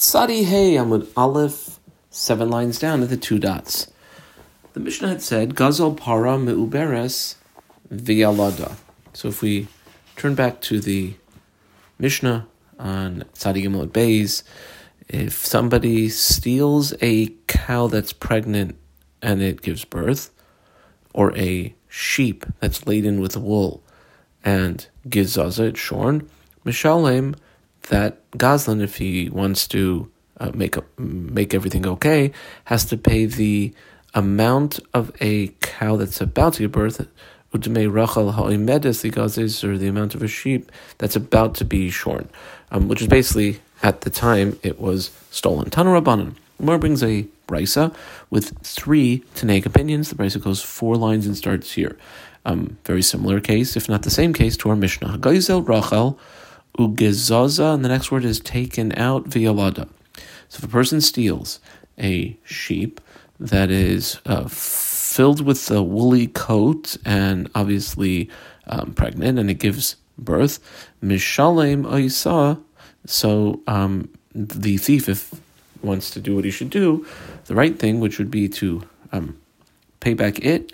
Tzadi Hey Amud Aleph, seven lines down at the two dots. The Mishnah had said, Gazal para meuberes vialada. So if we turn back to the Mishnah on Tzadi Gimel Beis, if somebody steals a cow that's pregnant and it gives birth, or a sheep that's laden with wool and gives zaza, it's shorn, Mishalem, that Gazlan, if he wants to uh, make a, make everything okay, has to pay the amount of a cow that's about to give birth, udme rachel ha'imedes or the amount of a sheep that's about to be shorn, um, which is basically at the time it was stolen. Tanu Rabbanan. Gemara brings a brisa with three Tanaic opinions. The brisa goes four lines and starts here. Um, very similar case, if not the same case, to our Mishnah. Gaizel Rachel ugezaza, and the next word is taken out via lada. So if a person steals a sheep that is uh, filled with a woolly coat and obviously um, pregnant, and it gives birth, mishalem oisa. So um, the thief, if wants to do what he should do, the right thing, which would be to um, pay back it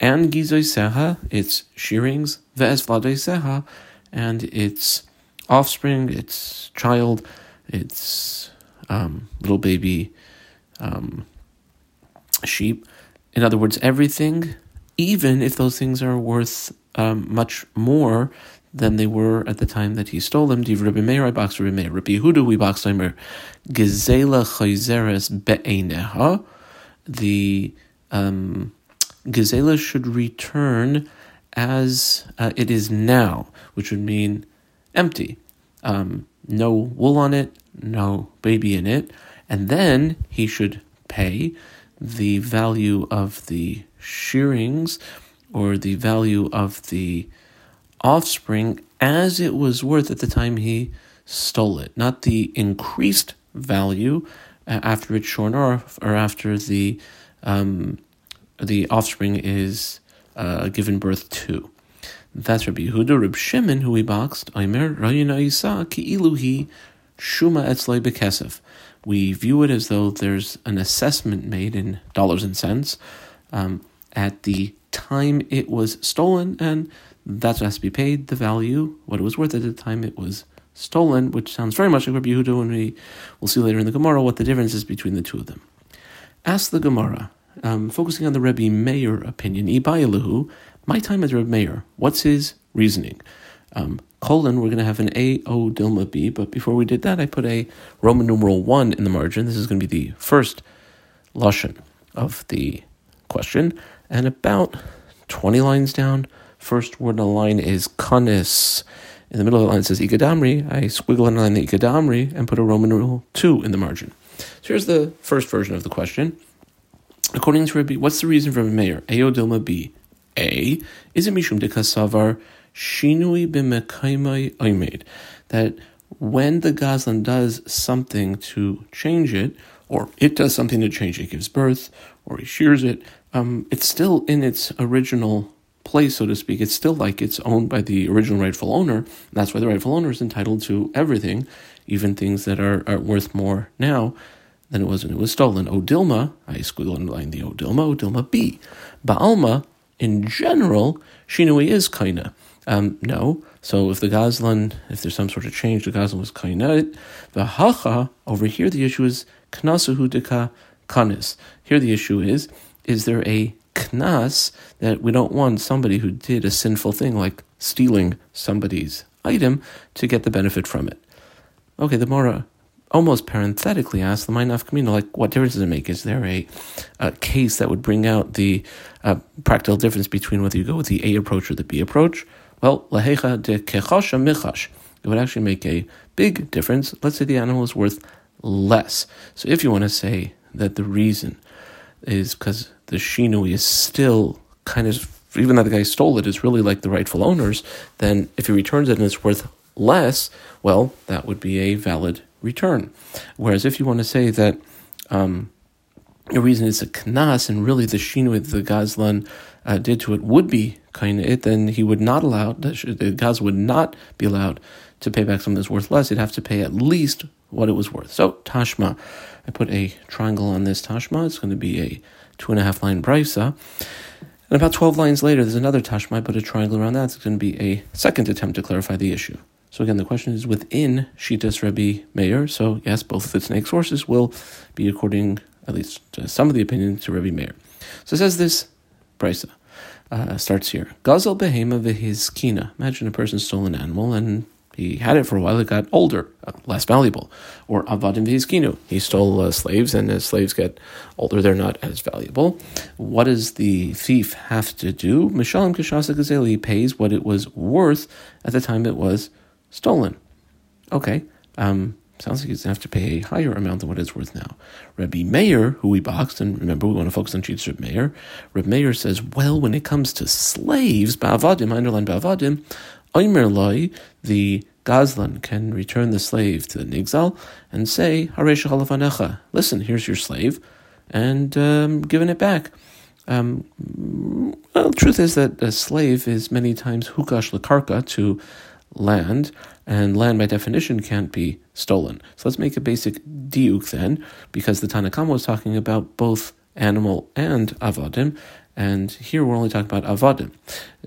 and gizoy seha, its shearings, ve'es seha, and its offspring, its child, its um, little baby um, sheep. In other words, everything, even if those things are worth um, much more than they were at the time that he stole them. Div Rabbi Meir, I box Rabbi Meir. Rabbi Yehuda, we box Reimer. Gezela chayzeres be'eineha. The um, Gezela should return as uh, it is now, which would mean empty. Um, no wool on it, no baby in it. And then he should pay the value of the shearings or the value of the offspring as it was worth at the time he stole it, not the increased value uh, after it's shorn off or after the um, the offspring is uh, given birth to. That's Rabbi Yehuda. Reb Shimon, who we boxed, Aimer Rayina Isa ki iluhi shuma bekesef. We view it as though there's an assessment made in dollars and cents um, at the time it was stolen, and that's what has to be paid. The value, what it was worth at the time it was stolen, which sounds very much like Rabbi Yehuda, and we will see later in the Gemara what the difference is between the two of them. Ask the Gemara, um, focusing on the Rebbe Meir opinion, Ibayaluhu, my time as Rebbe Meir, what's his reasoning? Um, colon, we're going to have an A, O, Dilma, B, but before we did that, I put a Roman numeral 1 in the margin. This is going to be the first Lashon of the question, and about 20 lines down, first word in the line is kanis. In the middle of the line it says ikadamri. I squiggle underline the ikadamri and put a Roman numeral 2 in the margin. So here's the first version of the question. According to Rabbi, what's the reason for Meir? Ayo Dilma B. A. Is a Mishum de Kasavar Shinui b'mekaimai oimed? That when the Gazlan does something to change it, or it does something to change it, gives birth, or he shears it, um, it's still in its original place, so to speak. It's still like it's owned by the original rightful owner. That's why the rightful owner is entitled to everything, even things that are, are worth more now than it was when it was stolen. Odilma, I squiggle underline the Odilma, Odilma B. Baalma, in general, Shinui is kaina. Um, no. So if the Gazlan, if there's some sort of change, the Gazlan was kaina. The hacha, over here, the issue is knasuhu dika kanis. Here the issue is, is there a knas that we don't want somebody who did a sinful thing like stealing somebody's item to get the benefit from it? Okay, the Mora almost parenthetically asks the mind communal, like, what difference does it make? Is there a, a case that would bring out the uh, practical difference between whether you go with the A approach or the B approach? Well, lahecha de kechasha michash. It would actually make a big difference. Let's say the animal is worth less. So if you want to say that the reason is because the shinui is still kind of, even though the guy stole it, is really like the rightful owners, then if he returns it and it's worth less, well, that would be a valid return. Whereas if you want to say that um, the reason it's a knas and really the shinui the Gazlan uh, did to it would be kind of it, then he would not allow the Gaz would not be allowed to pay back something that's worth less. He'd have to pay at least what it was worth. So Tashma, I put a triangle on this Tashma. It's going to be a two and a half line brisa. And about 12 lines later, there's another Tashma. I put a triangle around that. It's going to be a second attempt to clarify the issue. So again, the question is within Shitas Rebbe Meir. So yes, both of the snake sources will be according, at least to some of the opinions, to Rebbe Meir. So it says this brisa. Uh, starts here. Gazel behema v'hizkina. Imagine a person stole an animal and he had it for a while. It got older, uh, less valuable. Or avadim v'hizkinu. He stole uh, slaves, and as slaves get older, they're not as valuable. What does the thief have to do? Mishalim kashasa gazeli. He pays what it was worth at the time it was stolen. Okay. Um, Sounds like he's going to have to pay a higher amount than what it's worth now. Rabbi Meir, who we boxed, and remember we want to focus on Cheats Rabbi Meir, Rabbi Meir says, well, when it comes to slaves, Ba'avadim, I underline Ba'avadim, Oimer Loi, the Gazlan can return the slave to the Nigzal and say, Haresh Halafanecha, listen, here's your slave, and um, giving it back. Um, well, the truth is that a slave is many times hukash lakarka to land, and land by definition can't be stolen. So let's make a basic diuk then, because the Tanakama was talking about both animal and avadim, and here we're only talking about avadim.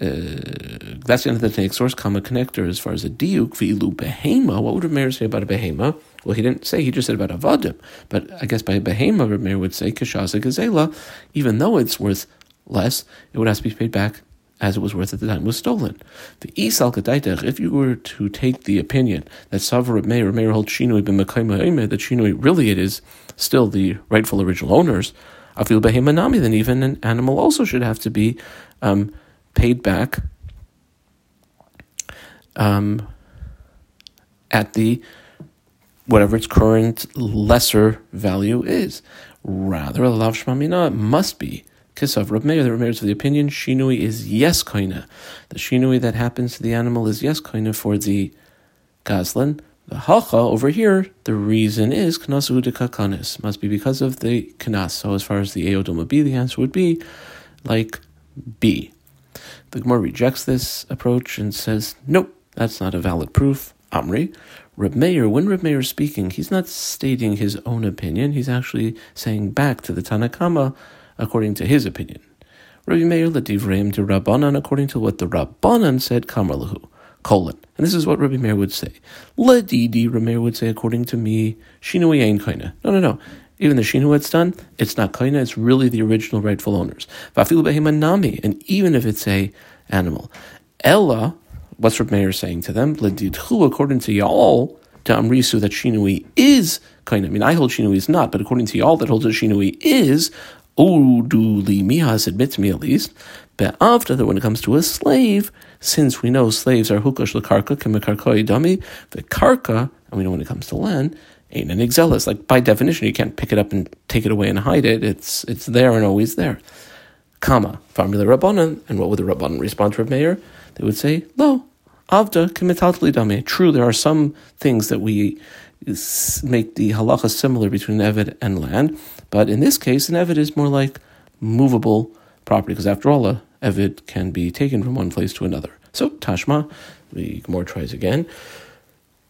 Uh, that's the end of the Tanaic source, comma connector, as far as a diuk, v'ilu behema. What would Rameir say about a behema? Well, he didn't say, he just said about avadim. But I guess by behema, Rameir would say, kashaza gazela, even though it's worth less, it would have to be paid back as it was worth at the time, was stolen. The Isal Kadaitach, if you were to take the opinion that Savra Meir, Meir holds Shinui b'Makayma that Shinui really it is still the rightful original owners, Afil Behemanami, then even an animal also should have to be um, paid back um, at the whatever its current lesser value is. Rather, a lav shmamina must be Kisav Rav Meir, the Rav of the opinion Shinui is yes koina. The Shinui that happens to the animal is yes koina for the Gazlan. The Hacha over here, the reason is Knasu de Kakanis. Must be because of the Knas. So as far as the Eodoma B, the answer would be like B. The Gemara rejects this approach and says, nope, that's not a valid proof. Amri. Reb Meir, when Reb Meir is speaking, he's not stating his own opinion. He's actually saying back to the Tanakama according to his opinion. Rabbi Meir ledivreim to Rabbanan, according to what the Rabbanan said, kamarlahu, colon. And this is what Rabbi Meir would say. Ledidi, Rabbi Meir would say, according to me, shinui ain kaina. No, no, no. Even the shinu it's done, it's not kaina, it's really the original rightful owners. Vafilu nami, and even if it's a animal. Ella, what's Rabbi Meir saying to them? Ledidhu, according to y'all, to Amrisu that Shinui is of. I mean, I hold Shinui is not, but according to y'all that holds that Shinui is, Udu li mihas admit to me at least. But after that, when it comes to a slave, since we know slaves are hukash lekarka kemikarkoi dami, the karka, and we know when it comes to land, ain't an exelis. Like by definition, you can't pick it up and take it away and hide it. It's it's there and always there. Kama formula rabbanon, and what would the rabbanon respond to Reb Meir? They would say, "Lo, avda kemitatli dami." True, there are some things that we make the halacha similar between Evid and land. But in this case, an Evid is more like movable property, because after all, a Evid can be taken from one place to another. So, Tashma, the Gemara tries again.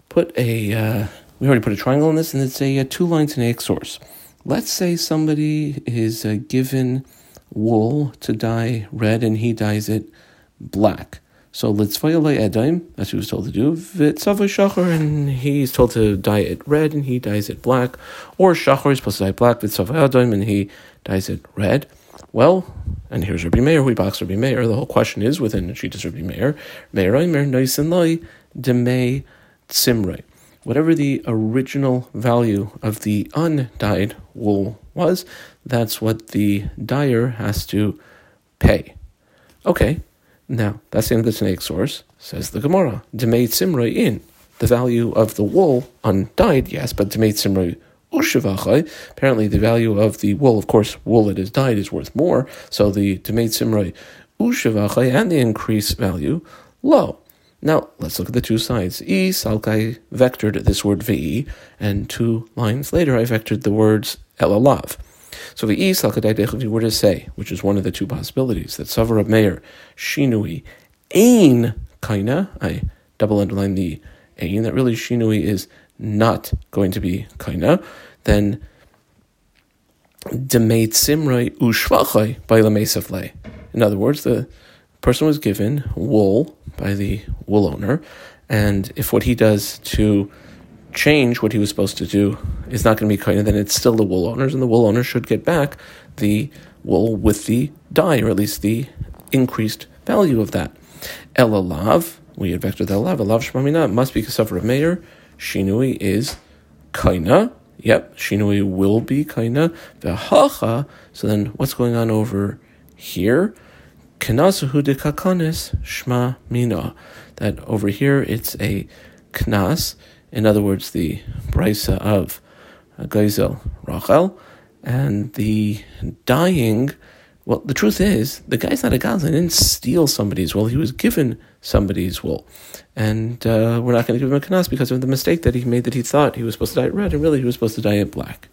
Put a, uh, we already put a triangle in this, and it's a, a two line Tanaic source. Let's say somebody is uh, given wool to dye red and he dyes it black. So litzvayale edaim, that's what he was told to do. Vitzavay shachar, and he's told to dye it red, and he dyes it black. Or shachar is supposed to dye black. Vitzavay edaim, and he dyes it red. Well, and here's Rabbi Meir, we box Rabbi Meir. The whole question is within Shitas Rabbi Meir. Meir Oimer noisin loi demei tzimrei. Whatever the original value of the undyed wool was, that's what the dyer has to pay. Okay, now, that's the end of the Tanaic source, says the Gemara. Demei Simroi in. The value of the wool undyed, yes, but Demei Simroi Ushivachai. Apparently, the value of the wool, of course, wool that is dyed is worth more. So the Demei Simroi Ushivachai and the increased value, low. Now, let's look at the two sides. E, Salkai vectored this word vi, and two lines later I vectored the words elalav. So the if you were to say, which is one of the two possibilities, that Savar Meir Shinui Ain Kaina, I double underline the Ain, that really Shinui is not going to be kaina, then demate simrai ushvachai by lamesavle. In other words, the person was given wool by the wool owner, and if what he does to change what he was supposed to do is not going to be kaina, then it's still the wool owners, and the wool owner should get back the wool with the dye, or at least the increased value of that. Elalav, we had vector the lav, alav shmamina must be kasafar of Meir. Shinui is kaina. Yep, shinui will be kaina. V'hacha. So then, what's going on over here? Knasuhu de kakanis shma mina. That over here it's a knas. In other words, the brisa of Geisel Rachel, and the dying well, the truth is, the guy's not a Gaza. He didn't steal somebody's wool. He was given somebody's wool. And uh, we're not going to give him a kanas because of the mistake that he made that he thought he was supposed to dye it red, and really he was supposed to dye it black.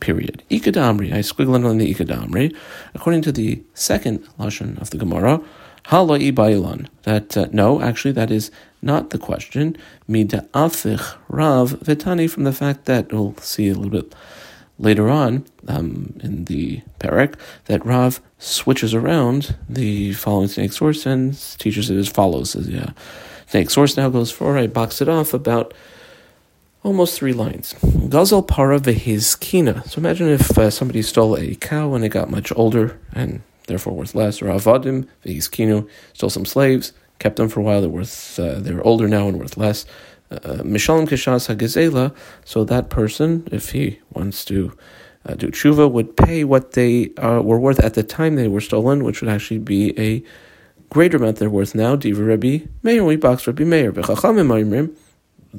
Period. Ikadamri, I squiggle on the Ikadamri. According to the second Lashon of the Gemara, Halai Bailan. That, uh, no, actually, that is not the question. Mida afich Rav Vitani, from the fact that, we'll see a little bit later on um, in the parak that Rav switches around the following snake source and teaches it as follows. So, yeah, snake source now goes for I box it off about almost three lines. Gazel para kina. So imagine if uh, somebody stole a cow when it got much older and therefore worth less, or avadim kinu stole some slaves, kept them for a while. They're worth uh, they're older now and worth less. Mishalim Kishas HaGezela, so that person, if he wants to uh, do tshuva, would pay what they uh, were worth at the time they were stolen, which would actually be a greater amount they're worth now. Diva Rabbi Meir, we box Rabbi Meir. The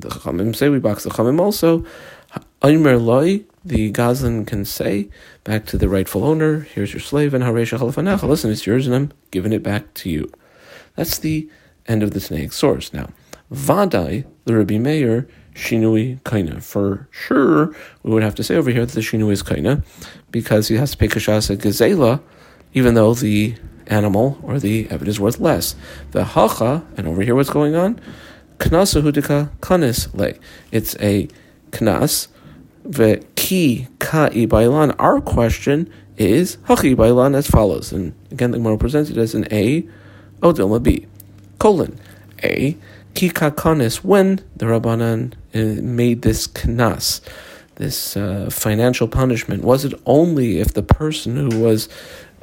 Chachamim say we box the Chachamim also. Aimer Loi, the Gazlan can say back to the rightful owner, here's your slave, and Haresha Chalafanecha, listen, it's yours, and I'm giving it back to you. That's the end of the Tanaic source. Now, Vadai, the Rabbi Meir, Shinui Kaina. For sure, we would have to say over here that the Shinui is Kaina, because he has to pay Kashasa Gazela, even though the animal or the evidence is worth less. The Hacha, and over here what's going on? Knasa Hudika Kanis Le. It's a Knas. The ki ka bailan. Our question is hachi bailan as follows. And again, the Gemara presents it as an A, Odilma B. Colon. A kikakonis when the Rabbanan uh, made this knas, this uh, financial punishment? Was it only if the person who was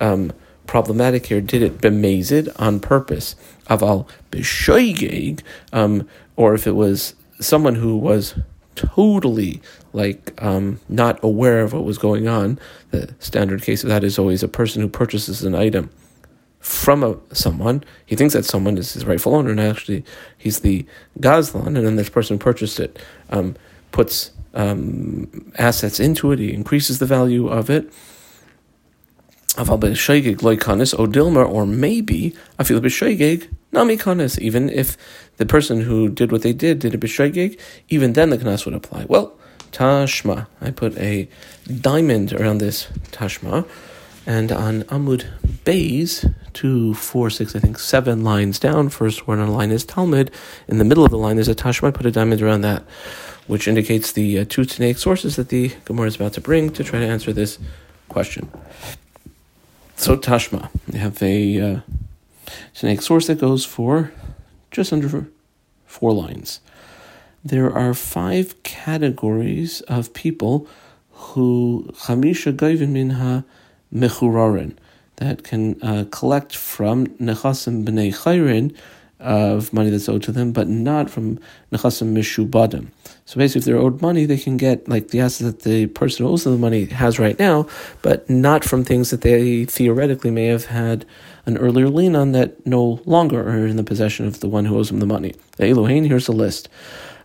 um, problematic here did it bemazed on purpose, aval b'shoigeg, um, or if it was someone who was totally like um, not aware of what was going on? The standard case of that is always a person who purchases an item from a, someone. He thinks that someone is his rightful owner, and actually he's the Gazlan, and then this person who purchased it um, puts um, assets into it, he increases the value of it. Odilmer, or maybe I feel b'shoigeg nami kanis. Even if the person who did what they did did a b'shoigeg, even then the kanas would apply. Well, tashma. I put a diamond around this tashma, and on Amud Bays, two, four, six, I think seven lines down. First word on a line is Talmud. In the middle of the line there's a Tashma. Put a diamond around that, which indicates the uh, two Tanaic sources that the Gemara is about to bring to try to answer this question. So Tashma, we have a uh, Tanaic source that goes for just under four lines. There are five categories of people who Chamisha Gavin Minha Mechurarin that can uh, collect from nechasim b'nei chayrin of money that's owed to them, but not from nechasim mishubadim. So basically, if they're owed money, they can get like the assets that the person who owes them the money has right now, but not from things that they theoretically may have had an earlier lien on that no longer are in the possession of the one who owes them the money. The Elohim, here's a list.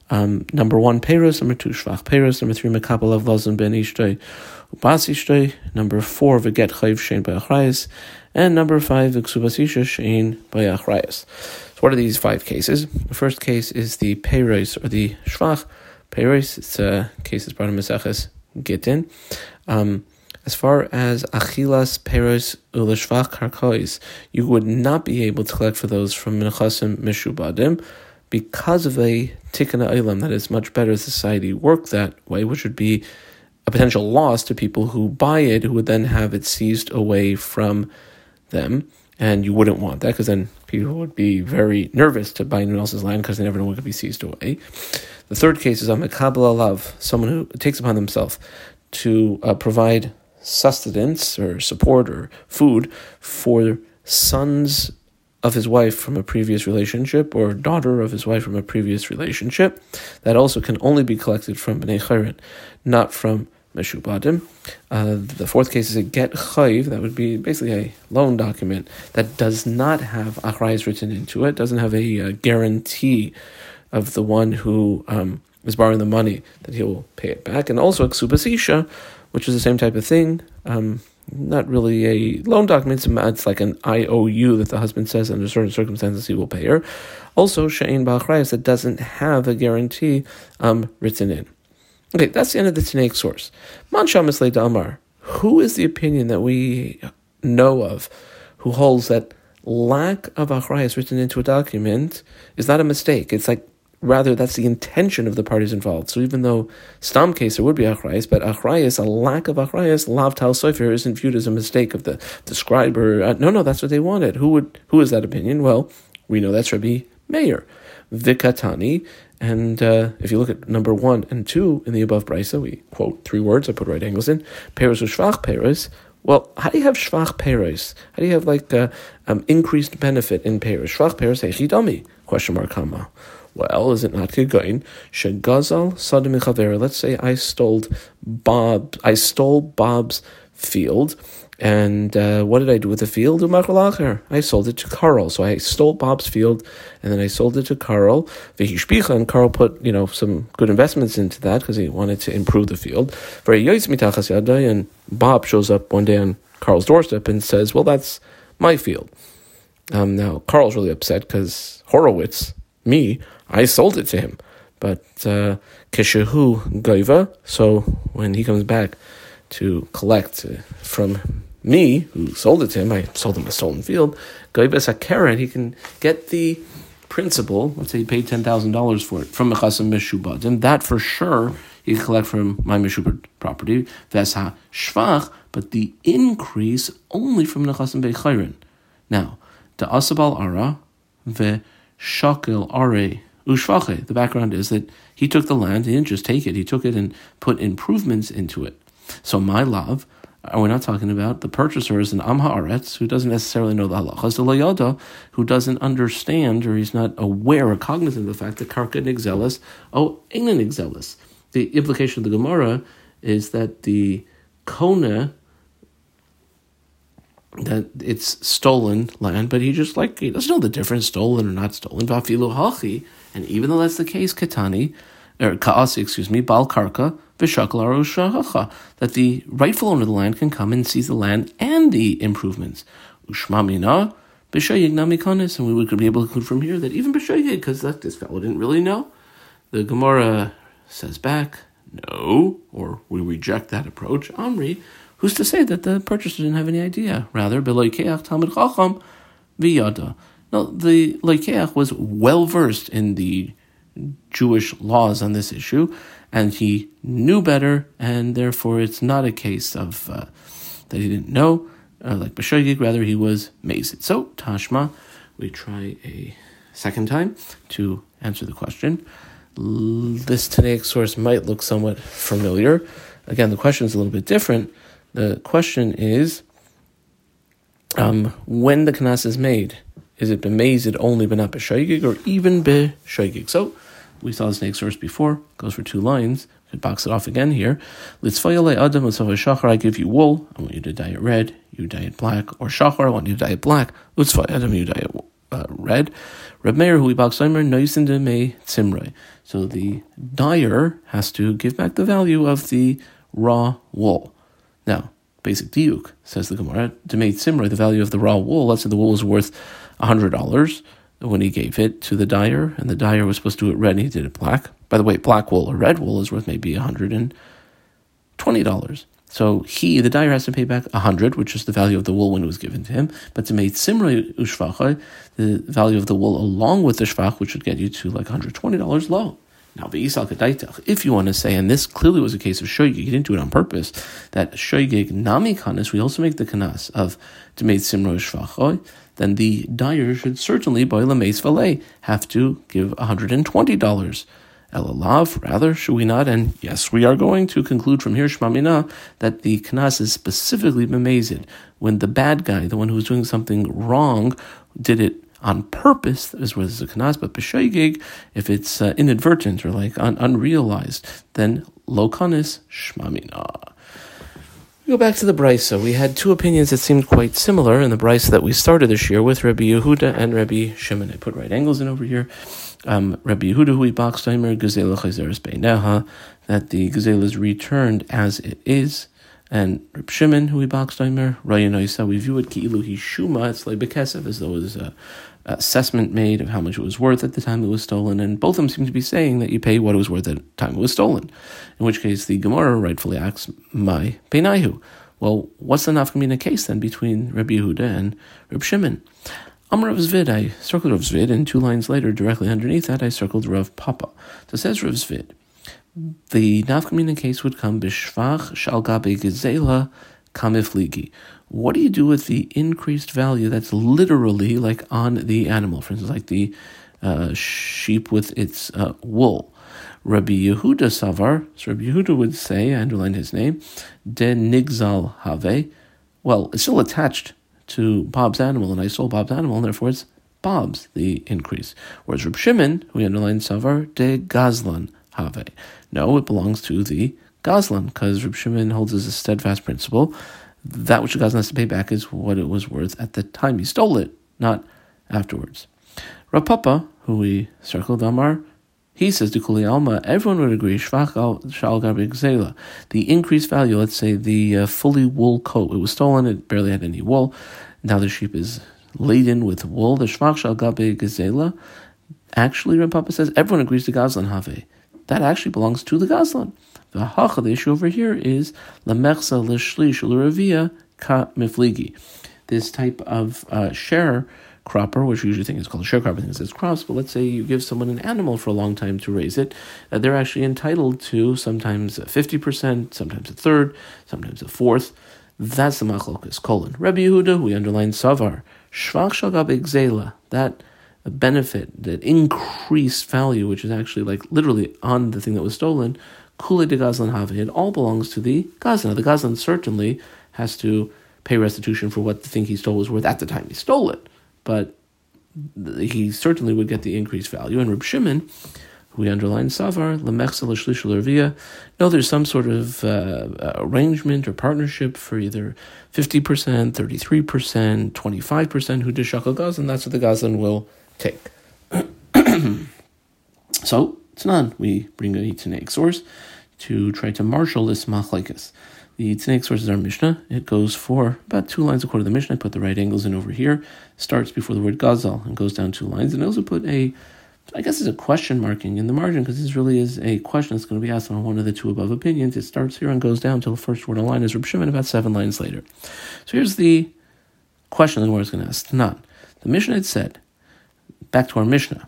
Um, number one, Peros. Number two, Shvach Peros. Number three, Mekabel of Lazan Ben Ishtay Ubas Ishtay. Number four, Veget Chayv Shein Bayachrayas. And number five, Vksubas Isha Shein Bayachrayas. So, what are these five cases? The first case is the Peros or the Shvach Peros. It's a case that's brought in Maseches Gittin. Um, as far as achilas peros ulashvach karkois, you would not be able to collect for those from menachasim mishubadim, because of a tikkun ilam that is much better society work that way, which would be a potential loss to people who buy it, who would then have it seized away from them. And you wouldn't want that because then people would be very nervous to buy anyone else's land because they never know what could be seized away. The third case is a mekabel alav, someone who takes upon themselves to uh, provide sustenance or support or food for sons of his wife from a previous relationship or daughter of his wife from a previous relationship. That also can only be collected from Bnei Chayrin, not from Meshubadim. Uh, the fourth case is a get chayv, that would be basically a loan document that does not have achrayas written into it, doesn't have a uh, guarantee of the one who um, is borrowing the money that he will pay it back, and also a ksubasisha, which is the same type of thing. Um, not really a loan document, it's like an IOU that the husband says under certain circumstances he will pay her. Also, Sha'in Ba'achrayas that doesn't have a guarantee um, written in. Okay, that's the end of the Tanaic source. Man Shamas Damar. Who is the opinion that we know of who holds that lack of achrayas written into a document is not a mistake? It's like rather that's the intention of the parties involved. So even though stam case there would be achrayas, but achrayas, a lack of achrayas, lav tal sofer isn't viewed as a mistake of the, the scribe or uh, no, no, that's what they wanted. Who would who is that opinion? Well, we know that's Rabbi Meir. Vikatani, and uh, if you look at number one and two in the above brisa, we quote three words. I put right angles in. Peres u'shvach peres. Well, how do you have shvach peres? How do you have like uh, um, increased benefit in peres? Shvach peres hechidami? Question mark comma. Well, is it not kegoin? Shegazal sadim Let's say I stole Bob. I stole Bob's field and uh, what did I do with the field? I sold it to Carl. So I stole Bob's field, and then I sold it to Carl. And Carl put you know some good investments into that because he wanted to improve the field. And Bob shows up one day on Carl's doorstep and says, "Well, that's my field." Um, now Carl's really upset because Horowitz, me, I sold it to him. But uh, Keshehu Gaiva, so when he comes back to collect uh, from me, who sold it to him, I sold him a stolen field, Goibes HaKeren, he can get the principal, let's say he paid $10,000 for it, from Mechasim Meshubad. And that for sure he can collect from my Meshubad property, Vesha Shvach, but the increase only from Nechasim Beichayrin. Now, the Asabal Ara, Ve Shakel Are Ushvache. The background is that he took the land, he didn't just take it, he took it and put improvements into it. So my love, uh, we're not talking about the purchaser is an Am Haaretz who doesn't necessarily know the halachas, the Layada who doesn't understand or he's not aware or cognizant of the fact that Karka Nigzelis, oh, Einan Nigzelis. The implication of the Gemara is that the Kona, that it's stolen land, but he just like, he doesn't know the difference, stolen or not stolen. And even though that's the case, Katani, or er, Kaasi, excuse me, Bal Karka, that the rightful owner of the land can come and seize the land and the improvements. Ushmamina, and we would be able to conclude from here that even B'shayig, because this fellow didn't really know, the Gemara says back, no, or we reject that approach. Amri, who's to say that the purchaser didn't have any idea? Rather, Beloikeach Talmud Chacham v'yada. No, the Loikeach was well versed in the Jewish laws on this issue, and he knew better, and therefore it's not a case of uh, that he didn't know, uh, like Bashogig, rather he was mazed. So, Tashma, we try a second time to answer the question. This Tanaic source might look somewhat familiar. Again, the question is a little bit different. The question is um, when the kanas is made. Is it bemazed only but not or even b'shoigig? So we saw the snake source before, goes for two lines. We could box it off again here. adam shachar, I give you wool, I want you to dye it red, you dye it black, or shachar, I want you to dye it black. adam, you dye it uh, red. Reb Meir, who we box noisin me tzimrei. So the dyer has to give back the value of the raw wool. Now, basic diuk, says the Gemara, to make tzimrei, the value of the raw wool, let's say the wool is worth $100 when he gave it to the dyer, and the dyer was supposed to do it red, and he did it black. By the way, black wool or red wool is worth maybe $120. So he, the dyer, has to pay back a hundred, which is the value of the wool when it was given to him. But to make simrei ushvacha, the value of the wool along with the shvach, which would get you to like $120 low. Now, if you want to say, and this clearly was a case of shoygig, you didn't do it on purpose, that shoygig nami kanas, we also make the kanas of demeit simro shvachoy, then the dyer should certainly, by lameis valet, have to give $120. Elalav, rather, should we not? And yes, we are going to conclude from here, Shmamina, that the kanas is specifically bemazed when the bad guy, the one who was doing something wrong, did it on purpose, as well as a kanas, but b'shoigig, if it's uh, inadvertent or like un- unrealized, then lo kanis shmamina. Go back to the brisa. We had two opinions that seemed quite similar in the brisa that we started this year with Rabbi Yehuda and Rabbi Shimon. I put right angles in over here. Um, Rabbi Yehuda, we boxtimer, gazela chayzeres beineha, that the gazela is returned as it is. And Reb Shimon, who we boxtimer, Rayanoisa, we view it ki'ilu hishuma, it's like bekesef, as though it was a assessment made of how much it was worth at the time it was stolen, and both of them seem to be saying that you pay what it was worth at the time it was stolen. In which case, the Gemara rightfully asks, "My peinaihu." Well, what's the nafkamina case then between Rabbi Yehuda and Reb Shimon? Amr Rav Zvid, I circled Rav Zvid, and two lines later, directly underneath that, I circled Rav Papa. So says Rav Zvid, the nafkamina case would come bishvach shalgabe gezela kamifligi what do you do with the increased value that's literally like on the animal? For instance, like the uh, sheep with its uh, wool. Rabbi Yehuda Savar, so Rabbi Yehuda would say, I underline his name, De Nigzal Have. Well, it's still attached to Bob's animal, and I sold Bob's animal, and therefore it's Bob's, the increase. Whereas Rabbi Shimon, we underline Savar, De Gazlan Have. No, it belongs to the Gazlan, because Rabbi Shimon holds as a steadfast principle that which the Gazlan has to pay back is what it was worth at the time he stole it, not afterwards. Rav Papa, who we circled Amar, he says to Kuli Alma, everyone would agree, the increased value, let's say the uh, fully wool coat, it was stolen, it barely had any wool, now the sheep is laden with wool, the Shvach Shal Gazela, actually, Rav Papa says, everyone agrees to Gazlan Have. That actually belongs to the Gazlan. The hacha, the issue over here is lamechsa l'shlish l'ravia ka mifligi. This type of uh, share cropper, which we usually think is called a sharecropper, I think it says crops, but let's say you give someone an animal for a long time to raise it, uh, they're actually entitled to sometimes 50%, sometimes a third, sometimes a fourth. That's the machlokas, colon. Rabbi Yehuda, we underline savar, shvach shagab that benefit, that increased value, which is actually like literally on the thing that was stolen, Kule de Gazlan Have. It all belongs to the Gazlan. The Gazlan certainly has to pay restitution for what the thing he stole was worth at the time he stole it, but he certainly would get the increased value. And Reb Shimon, who we underline Savar, Lamechsa no, there's some sort of uh, arrangement or partnership for either 50%, 33%, 25% who does Shakal Gazlan, that's what the Gazlan will take. so, none. We bring a Tanaic source to try to marshal this machlekes. The Tanaic source is our Mishnah. It goes for about two lines according to the Mishnah. I put the right angles in over here. Starts before the word gazal and goes down two lines. And I also put a, I guess it's a question marking in the margin because this really is a question that's going to be asked on one of the two above opinions. It starts here and goes down until the first word in line is Reb Shimon about seven lines later. So here's the question the word is going to ask. Not. The Mishnah had said, back to our Mishnah.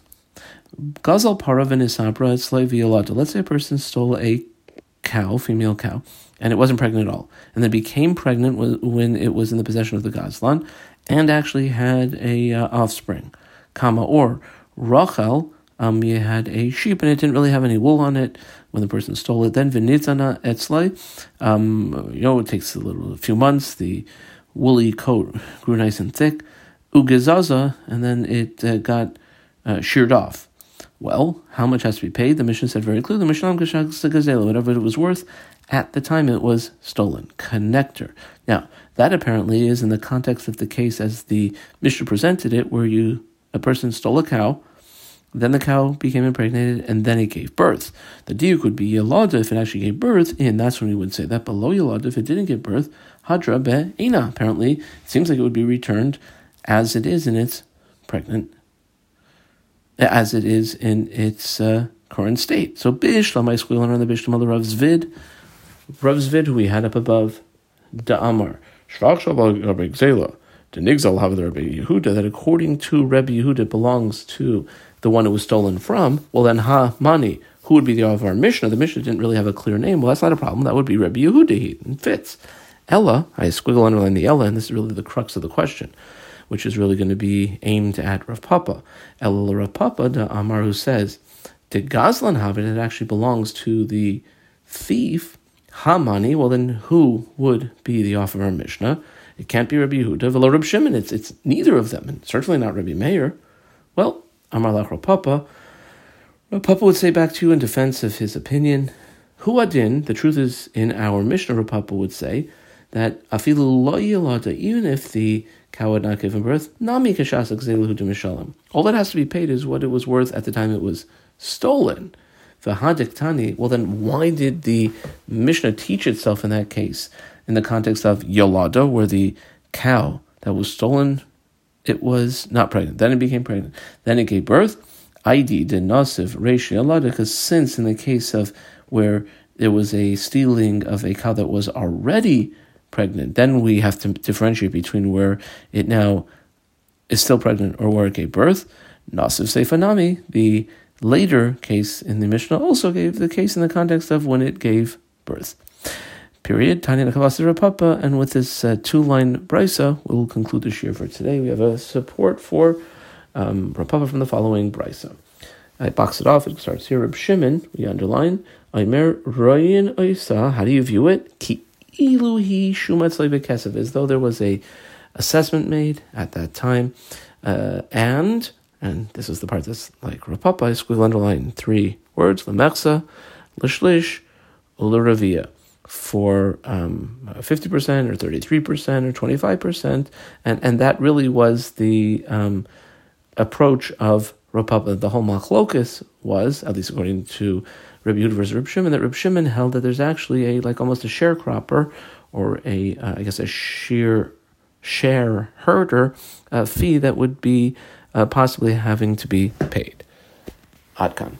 Gazal paravinisabra violata. Let's say a person stole a cow, female cow, and it wasn't pregnant at all, and then became pregnant when it was in the possession of the Gazlan, and actually had a uh, offspring, comma or Rachel. Um, you had a sheep and it didn't really have any wool on it when the person stole it. Then vinitzana etzlai, um, you know, it takes a little, a few months. The woolly coat grew nice and thick. Ugezaza, and then it uh, got uh, sheared off. Well, how much has to be paid? The Mishnah said very clearly, the Mishnah Gazela, whatever it was worth at the time it was stolen. Connector. Now, that apparently is in the context of the case as the Mishnah presented it, where you a person stole a cow, then the cow became impregnated, and then it gave birth. The diuk would be yalada if it actually gave birth, and that's when we would say that below yalada if it didn't give birth, hadra be'ina. Apparently, it seems like it would be returned as it is in its pregnant as it is in its uh, current state. So Bish, Lamai Squealer on the of Zvid, Rav Zvid, who we had up above, Da'amar, Shvach the Nigzal have the Rabbi Yehuda, that according to Rabbi Yehuda belongs to the one it was stolen from, well then Ha Mani, who would be the author of our Mishnah? The Mishnah didn't really have a clear name. Well, that's not a problem. That would be Rabbi Yehuda. It fits. Ella, I squiggle underline the Ella, and this is really the crux of the question, which is really going to be aimed at Rav Papa. Ella Rav Papa, the Amar, who says, the Gazlan have it, actually belongs to the thief, Hamani. Well, then who would be the author of Mishnah? It can't be Rabbi Yehuda, velo Rabbi Shimon. It's, it's neither of them, and certainly not Rabbi Meir. Well, Amar Lach Rav Papa, Rav Papa would say back to you in defense of his opinion, Hu Adin, the truth is in our Mishnah, Rav Papa would say, that afilu even if the cow had not given birth, nami. All that has to be paid is what it was worth at the time it was stolen. V'hadik tani. Well, then why did the Mishnah teach itself in that case in the context of yolada, where the cow that was stolen, it was not pregnant. Then it became pregnant. Then it gave birth. ID did nasiv reish yolada, because since in the case of where there was a stealing of a cow that was already pregnant. Then we have to differentiate between where it now is still pregnant or where it gave birth. Nasiv Seifanami, the later case in the Mishnah, also gave the case in the context of when it gave birth. Period. Tanya Papa, and with this uh, two line brisa, we'll conclude the shiur for today. We have a support for um, Rav Papa from the following brisa. I box it off. It starts here. Reb Shimon, we underline. Aimer Royin Oisa. How do you view it? Ki iluhi shumatzle as though there was a assessment made at that time, uh, and and this is the part that's like Rav Papa, squiggle underline three words, lemechsa, lishlish, ularavia, for um, 50% or 33% or 25%, and, and that really was the um, approach of Rav Papa. The whole machlokus was, at least according to Rabbi Yehuda versus Rabbi Shimon, that Rabbi Shimon held that there's actually a like almost a sharecropper or a uh, I guess a shear share herder uh, fee that would be uh, possibly having to be paid. Adkan.